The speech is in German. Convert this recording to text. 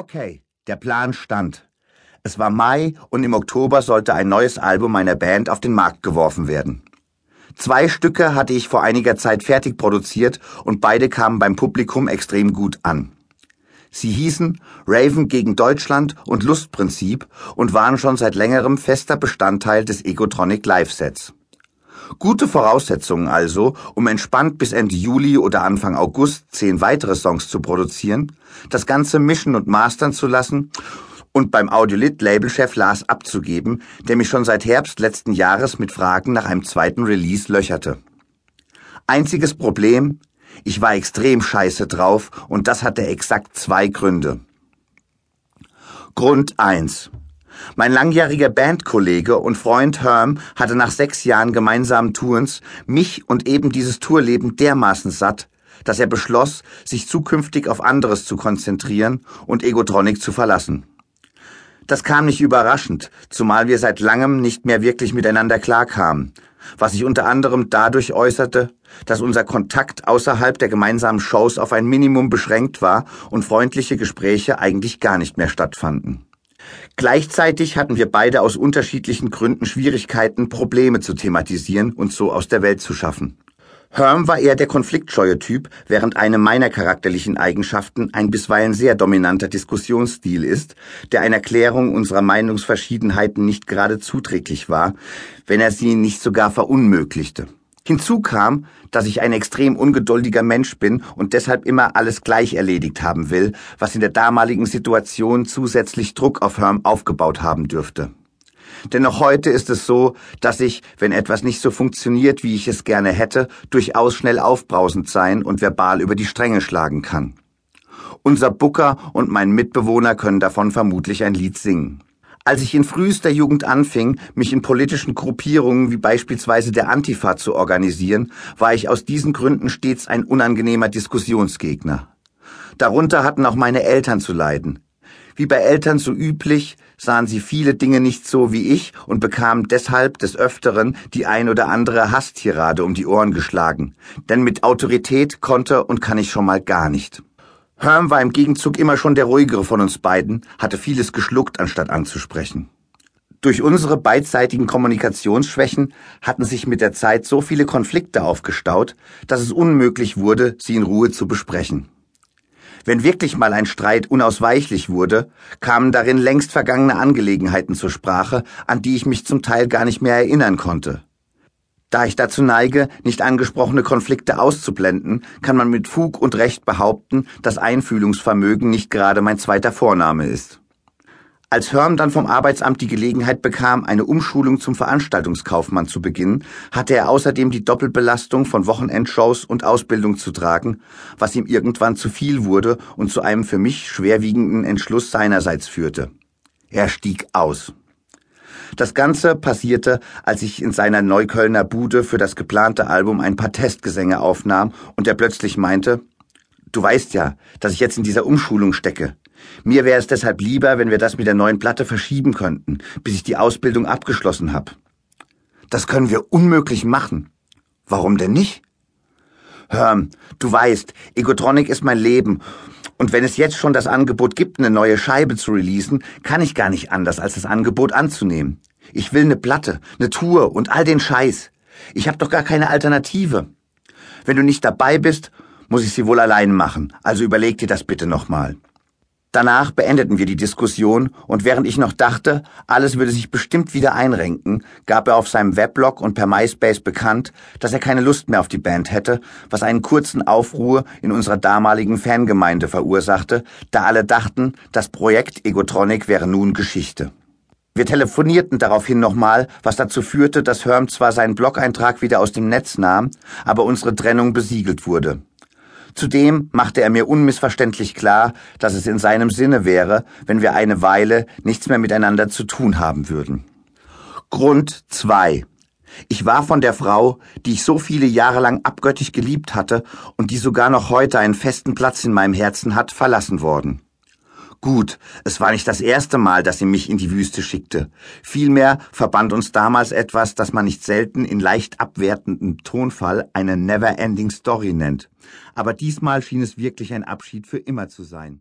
Okay, der Plan stand. Es war Mai und im Oktober sollte ein neues Album meiner Band auf den Markt geworfen werden. Zwei Stücke hatte ich vor einiger Zeit fertig produziert und beide kamen beim Publikum extrem gut an. Sie hießen Raven gegen Deutschland und Lustprinzip und waren schon seit längerem fester Bestandteil des Egotronic Live-Sets. Gute Voraussetzungen also, um entspannt bis Ende Juli oder Anfang August zehn weitere Songs zu produzieren, das Ganze mischen und mastern zu lassen und beim Audiolit-Labelchef Lars abzugeben, der mich schon seit Herbst letzten Jahres mit Fragen nach einem zweiten Release löcherte. Einziges Problem, ich war extrem scheiße drauf und das hatte exakt zwei Gründe. Grund eins: Mein langjähriger Bandkollege und Freund Herm hatte nach sechs Jahren gemeinsamen Tourens mich und eben dieses Tourleben dermaßen satt, dass er beschloss, sich zukünftig auf anderes zu konzentrieren und Egotronic zu verlassen. Das kam nicht überraschend, zumal wir seit langem nicht mehr wirklich miteinander klarkamen, was sich unter anderem dadurch äußerte, dass unser Kontakt außerhalb der gemeinsamen Shows auf ein Minimum beschränkt war und freundliche Gespräche eigentlich gar nicht mehr stattfanden. Gleichzeitig hatten wir beide aus unterschiedlichen Gründen Schwierigkeiten, Probleme zu thematisieren und so aus der Welt zu schaffen. Herm war eher der konfliktscheue Typ, während eine meiner charakterlichen Eigenschaften ein bisweilen sehr dominanter Diskussionsstil ist, der einer Klärung unserer Meinungsverschiedenheiten nicht gerade zuträglich war, wenn er sie nicht sogar verunmöglichte. Hinzu kam, dass ich ein extrem ungeduldiger Mensch bin und deshalb immer alles gleich erledigt haben will, was in der damaligen Situation zusätzlich Druck auf Herm aufgebaut haben dürfte. Denn auch heute ist es so, dass ich, wenn etwas nicht so funktioniert, wie ich es gerne hätte, durchaus schnell aufbrausend sein und verbal über die Stränge schlagen kann. Unser Booker und mein Mitbewohner können davon vermutlich ein Lied singen. Als ich in frühester Jugend anfing, mich in politischen Gruppierungen wie beispielsweise der Antifa zu organisieren, war ich aus diesen Gründen stets ein unangenehmer Diskussionsgegner. Darunter hatten auch meine Eltern zu leiden. Wie bei Eltern so üblich, sahen sie viele Dinge nicht so wie ich und bekamen deshalb des Öfteren die ein oder andere Hasstirade um die Ohren geschlagen. Denn mit Autorität konnte und kann ich schon mal gar nicht. Herm war im Gegenzug immer schon der ruhigere von uns beiden, hatte vieles geschluckt, anstatt anzusprechen. Durch unsere beidseitigen Kommunikationsschwächen hatten sich mit der Zeit so viele Konflikte aufgestaut, dass es unmöglich wurde, sie in Ruhe zu besprechen. Wenn wirklich mal ein Streit unausweichlich wurde, kamen darin längst vergangene Angelegenheiten zur Sprache, an die ich mich zum Teil gar nicht mehr erinnern konnte. Da ich dazu neige, nicht angesprochene Konflikte auszublenden, kann man mit Fug und Recht behaupten, dass Einfühlungsvermögen nicht gerade mein zweiter Vorname ist. Als Hörm dann vom Arbeitsamt die Gelegenheit bekam, eine Umschulung zum Veranstaltungskaufmann zu beginnen, hatte er außerdem die Doppelbelastung von Wochenendshows und Ausbildung zu tragen, was ihm irgendwann zu viel wurde und zu einem für mich schwerwiegenden Entschluss seinerseits führte. Er stieg aus. Das Ganze passierte, als ich in seiner Neuköllner Bude für das geplante Album ein paar Testgesänge aufnahm und er plötzlich meinte, Du weißt ja, dass ich jetzt in dieser Umschulung stecke. Mir wäre es deshalb lieber, wenn wir das mit der neuen Platte verschieben könnten, bis ich die Ausbildung abgeschlossen habe. Das können wir unmöglich machen. Warum denn nicht? Hör, du weißt, Egotronic ist mein Leben. Und wenn es jetzt schon das Angebot gibt, eine neue Scheibe zu releasen, kann ich gar nicht anders, als das Angebot anzunehmen. Ich will eine Platte, eine Tour und all den Scheiß. Ich habe doch gar keine Alternative. Wenn du nicht dabei bist, muss ich sie wohl allein machen. Also überleg dir das bitte nochmal. Danach beendeten wir die Diskussion und während ich noch dachte, alles würde sich bestimmt wieder einrenken, gab er auf seinem Weblog und per MySpace bekannt, dass er keine Lust mehr auf die Band hätte, was einen kurzen Aufruhr in unserer damaligen Fangemeinde verursachte, da alle dachten, das Projekt Egotronic wäre nun Geschichte. Wir telefonierten daraufhin nochmal, was dazu führte, dass Herm zwar seinen Blog-Eintrag wieder aus dem Netz nahm, aber unsere Trennung besiegelt wurde. Zudem machte er mir unmissverständlich klar, dass es in seinem Sinne wäre, wenn wir eine Weile nichts mehr miteinander zu tun haben würden. Grund 2. Ich war von der Frau, die ich so viele Jahre lang abgöttisch geliebt hatte und die sogar noch heute einen festen Platz in meinem Herzen hat, verlassen worden. Gut, es war nicht das erste Mal, dass sie mich in die Wüste schickte. Vielmehr verband uns damals etwas, das man nicht selten in leicht abwertendem Tonfall eine never-ending Story nennt. Aber diesmal schien es wirklich ein Abschied für immer zu sein.